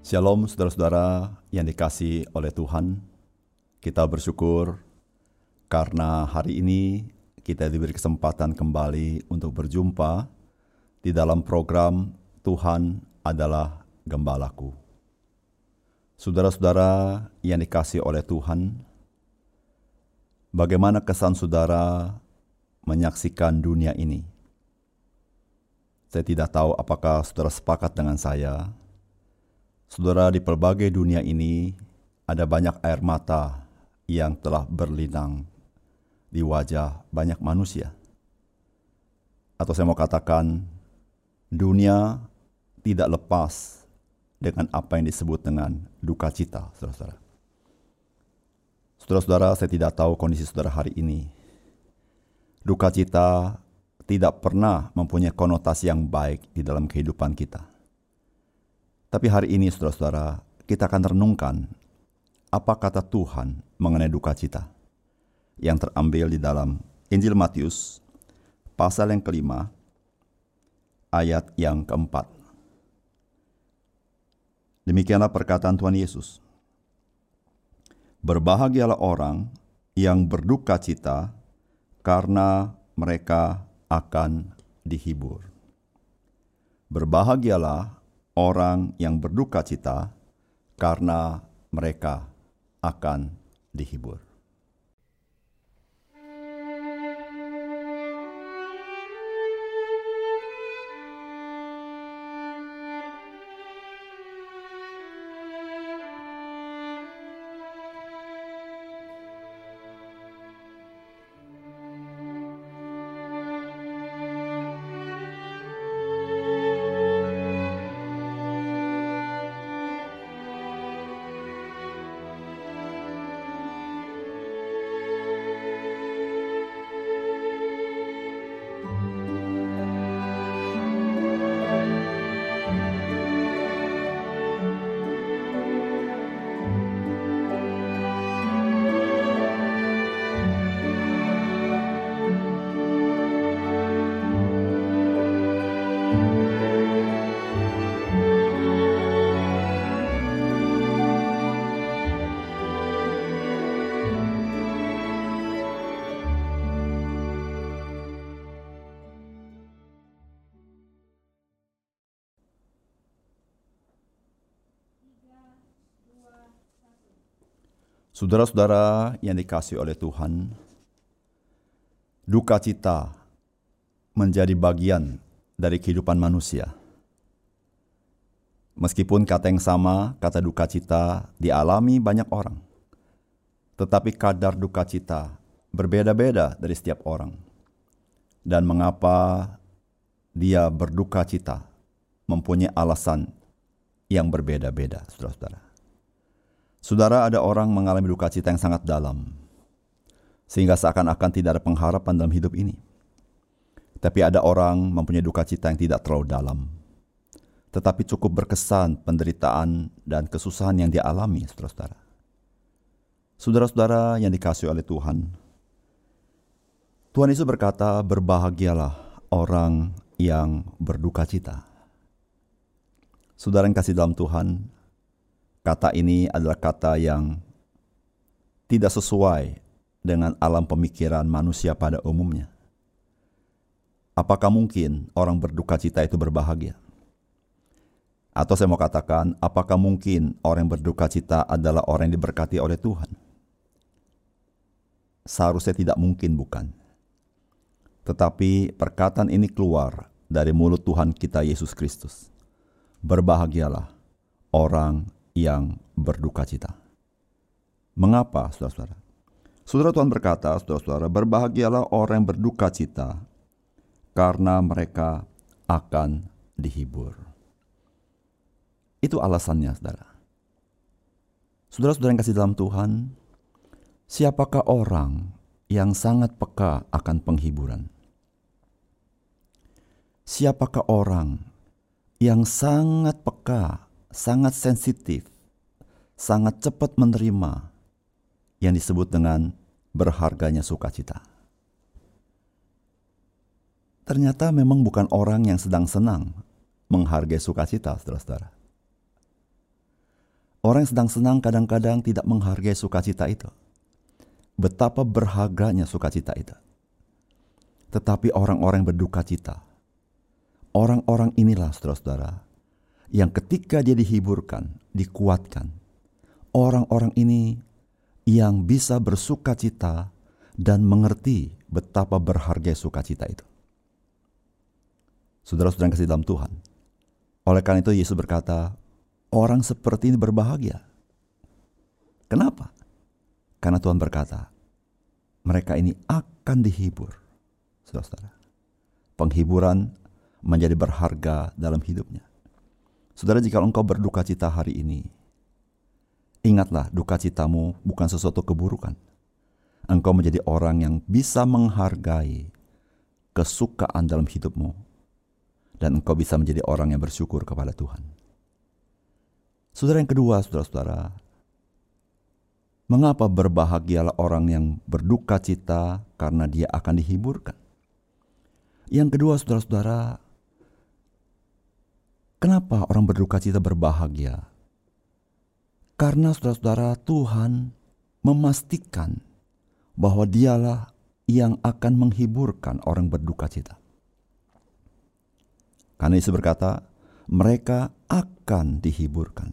Shalom saudara-saudara yang dikasih oleh Tuhan. Kita bersyukur karena hari ini kita diberi kesempatan kembali untuk berjumpa di dalam program Tuhan adalah Gembalaku. Saudara-saudara yang dikasih oleh Tuhan, bagaimana kesan saudara menyaksikan dunia ini? Saya tidak tahu apakah saudara sepakat dengan saya. Saudara di pelbagai dunia ini ada banyak air mata yang telah berlinang di wajah banyak manusia. Atau saya mau katakan, dunia tidak lepas dengan apa yang disebut dengan duka cita, saudara-saudara. Saudara-saudara, saya tidak tahu kondisi saudara hari ini. Duka cita tidak pernah mempunyai konotasi yang baik di dalam kehidupan kita. Tapi hari ini, saudara-saudara, kita akan renungkan apa kata Tuhan mengenai duka cita yang terambil di dalam Injil Matius pasal yang kelima ayat yang keempat. Demikianlah perkataan Tuhan Yesus. Berbahagialah orang yang berduka cita karena mereka akan dihibur. Berbahagialah orang yang berduka cita karena mereka akan dihibur. Saudara-saudara yang dikasih oleh Tuhan, duka cita menjadi bagian dari kehidupan manusia. Meskipun kata yang sama, kata duka cita dialami banyak orang, tetapi kadar duka cita berbeda-beda dari setiap orang. Dan mengapa dia berduka cita mempunyai alasan yang berbeda-beda, saudara-saudara. Saudara, ada orang mengalami duka cita yang sangat dalam, sehingga seakan-akan tidak ada pengharapan dalam hidup ini. Tapi ada orang mempunyai duka cita yang tidak terlalu dalam, tetapi cukup berkesan penderitaan dan kesusahan yang dialami, saudara-saudara. Saudara-saudara yang dikasih oleh Tuhan, Tuhan Yesus berkata, berbahagialah orang yang berduka cita. Saudara yang kasih dalam Tuhan, kata ini adalah kata yang tidak sesuai dengan alam pemikiran manusia pada umumnya. Apakah mungkin orang berduka cita itu berbahagia? Atau saya mau katakan, apakah mungkin orang yang berduka cita adalah orang yang diberkati oleh Tuhan? Seharusnya tidak mungkin, bukan? Tetapi perkataan ini keluar dari mulut Tuhan kita Yesus Kristus. Berbahagialah orang yang berduka cita. Mengapa, saudara-saudara? Saudara Tuhan berkata, saudara-saudara, berbahagialah orang yang berduka cita, karena mereka akan dihibur. Itu alasannya, saudara. Saudara-saudara yang kasih dalam Tuhan, siapakah orang yang sangat peka akan penghiburan? Siapakah orang yang sangat peka, sangat sensitif, sangat cepat menerima yang disebut dengan berharganya sukacita? Ternyata memang bukan orang yang sedang senang menghargai sukacita, saudara-saudara. Orang yang sedang senang kadang-kadang tidak menghargai sukacita itu. Betapa berharganya sukacita itu. Tetapi orang-orang berduka cita, Orang-orang inilah saudara-saudara yang ketika dia dihiburkan, dikuatkan. Orang-orang ini yang bisa bersuka cita dan mengerti betapa berharga sukacita itu. Saudara-saudara yang kasih dalam Tuhan. Oleh karena itu Yesus berkata, orang seperti ini berbahagia. Kenapa? Karena Tuhan berkata, mereka ini akan dihibur. Saudara-saudara. Penghiburan menjadi berharga dalam hidupnya. Saudara, jika engkau berduka cita hari ini, ingatlah duka citamu bukan sesuatu keburukan. Engkau menjadi orang yang bisa menghargai kesukaan dalam hidupmu, dan engkau bisa menjadi orang yang bersyukur kepada Tuhan. Saudara yang kedua, saudara-saudara, mengapa berbahagialah orang yang berduka cita karena dia akan dihiburkan? Yang kedua, saudara-saudara, Kenapa orang berduka cita berbahagia? Karena saudara-saudara Tuhan memastikan bahwa dialah yang akan menghiburkan orang berduka cita. Karena Yesus berkata, mereka akan dihiburkan.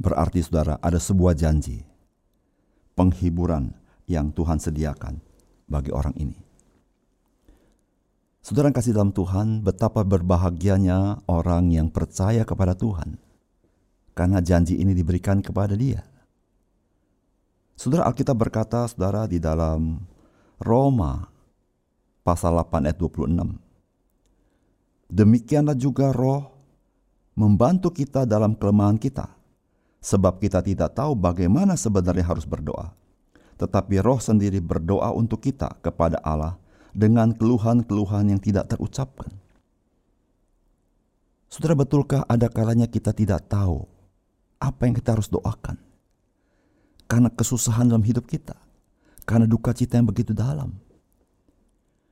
Berarti saudara ada sebuah janji, penghiburan yang Tuhan sediakan bagi orang ini. Saudara kasih dalam Tuhan, betapa berbahagianya orang yang percaya kepada Tuhan. Karena janji ini diberikan kepada dia. Saudara Alkitab berkata, saudara di dalam Roma pasal 8 ayat 26. Demikianlah juga roh membantu kita dalam kelemahan kita. Sebab kita tidak tahu bagaimana sebenarnya harus berdoa. Tetapi roh sendiri berdoa untuk kita kepada Allah dengan keluhan-keluhan yang tidak terucapkan. Saudara, betulkah ada kalanya kita tidak tahu apa yang kita harus doakan? Karena kesusahan dalam hidup kita, karena duka cita yang begitu dalam.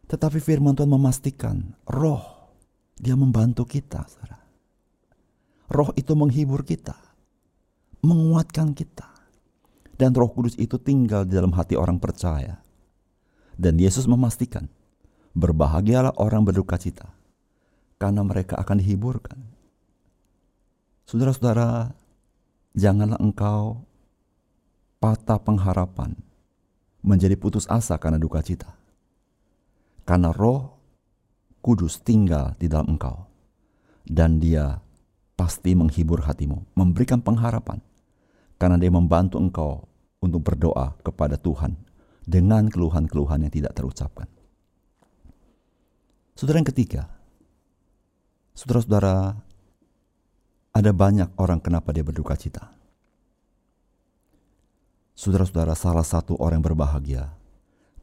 Tetapi firman Tuhan memastikan roh dia membantu kita, saudara. Roh itu menghibur kita, menguatkan kita. Dan roh kudus itu tinggal di dalam hati orang percaya. Dan Yesus memastikan, berbahagialah orang berduka cita, karena mereka akan dihiburkan. Saudara-saudara, janganlah engkau patah pengharapan, menjadi putus asa karena duka cita. Karena roh kudus tinggal di dalam engkau, dan dia pasti menghibur hatimu, memberikan pengharapan, karena dia membantu engkau untuk berdoa kepada Tuhan dengan keluhan-keluhan yang tidak terucapkan. Saudara yang ketiga, saudara-saudara, ada banyak orang kenapa dia berduka cita. Saudara-saudara, salah satu orang yang berbahagia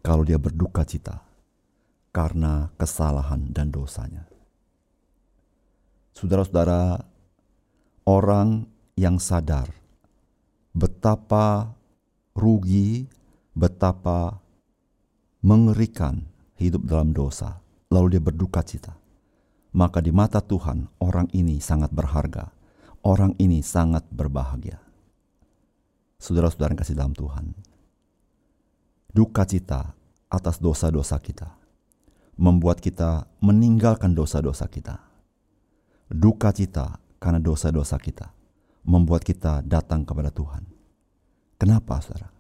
kalau dia berduka cita karena kesalahan dan dosanya. Saudara-saudara, orang yang sadar betapa rugi betapa mengerikan hidup dalam dosa, lalu dia berduka cita. Maka di mata Tuhan, orang ini sangat berharga. Orang ini sangat berbahagia. Saudara-saudara yang kasih dalam Tuhan, duka cita atas dosa-dosa kita membuat kita meninggalkan dosa-dosa kita. Duka cita karena dosa-dosa kita membuat kita datang kepada Tuhan. Kenapa, saudara?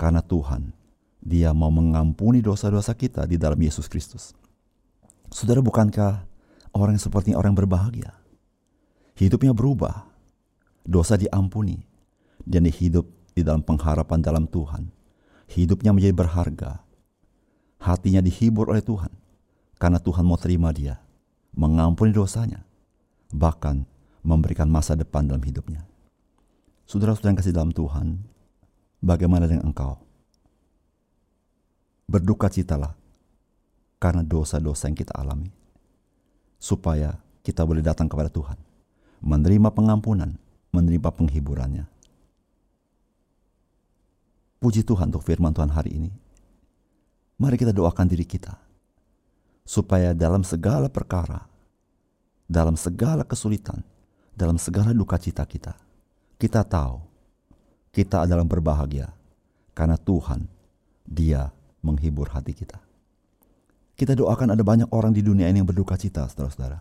Karena Tuhan, dia mau mengampuni dosa-dosa kita di dalam Yesus Kristus. Saudara, bukankah orang seperti orang berbahagia? Hidupnya berubah, dosa diampuni, dan hidup di dalam pengharapan dalam Tuhan. Hidupnya menjadi berharga. Hatinya dihibur oleh Tuhan, karena Tuhan mau terima dia, mengampuni dosanya, bahkan memberikan masa depan dalam hidupnya. Saudara-saudara yang kasih dalam Tuhan, bagaimana dengan engkau? Berduka citalah karena dosa-dosa yang kita alami, supaya kita boleh datang kepada Tuhan, menerima pengampunan, menerima penghiburannya. Puji Tuhan untuk firman Tuhan hari ini. Mari kita doakan diri kita, supaya dalam segala perkara, dalam segala kesulitan, dalam segala duka cita kita, kita tahu kita adalah berbahagia karena Tuhan, Dia menghibur hati kita. Kita doakan ada banyak orang di dunia ini yang berduka cita, saudara-saudara.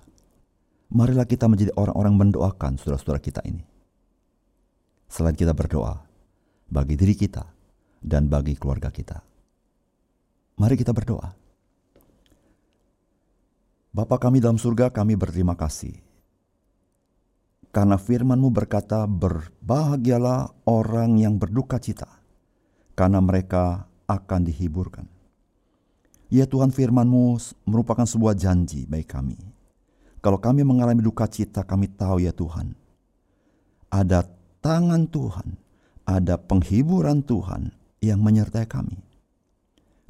Marilah kita menjadi orang-orang mendoakan saudara-saudara kita ini. Selain kita berdoa, bagi diri kita dan bagi keluarga kita. Mari kita berdoa. Bapa kami dalam surga, kami berterima kasih karena firman-Mu berkata, berbahagialah orang yang berduka cita, karena mereka akan dihiburkan. Ya Tuhan firman-Mu merupakan sebuah janji bagi kami. Kalau kami mengalami duka cita, kami tahu ya Tuhan, ada tangan Tuhan, ada penghiburan Tuhan yang menyertai kami.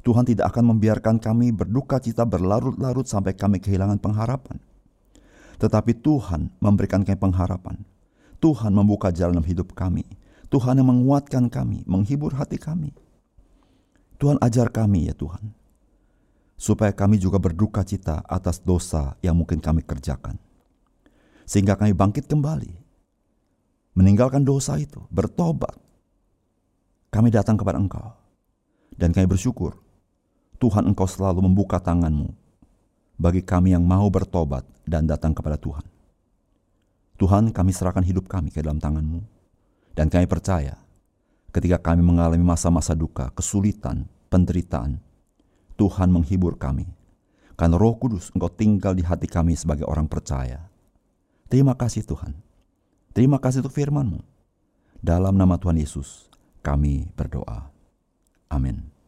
Tuhan tidak akan membiarkan kami berduka cita berlarut-larut sampai kami kehilangan pengharapan tetapi Tuhan memberikan kami pengharapan. Tuhan membuka jalan dalam hidup kami. Tuhan yang menguatkan kami, menghibur hati kami. Tuhan ajar kami ya Tuhan. Supaya kami juga berduka cita atas dosa yang mungkin kami kerjakan. Sehingga kami bangkit kembali. Meninggalkan dosa itu, bertobat. Kami datang kepada Engkau. Dan kami bersyukur Tuhan Engkau selalu membuka tanganmu bagi kami yang mau bertobat dan datang kepada Tuhan. Tuhan kami serahkan hidup kami ke dalam tanganmu. Dan kami percaya ketika kami mengalami masa-masa duka, kesulitan, penderitaan, Tuhan menghibur kami. Karena roh kudus engkau tinggal di hati kami sebagai orang percaya. Terima kasih Tuhan. Terima kasih untuk firmanmu. Dalam nama Tuhan Yesus kami berdoa. Amin.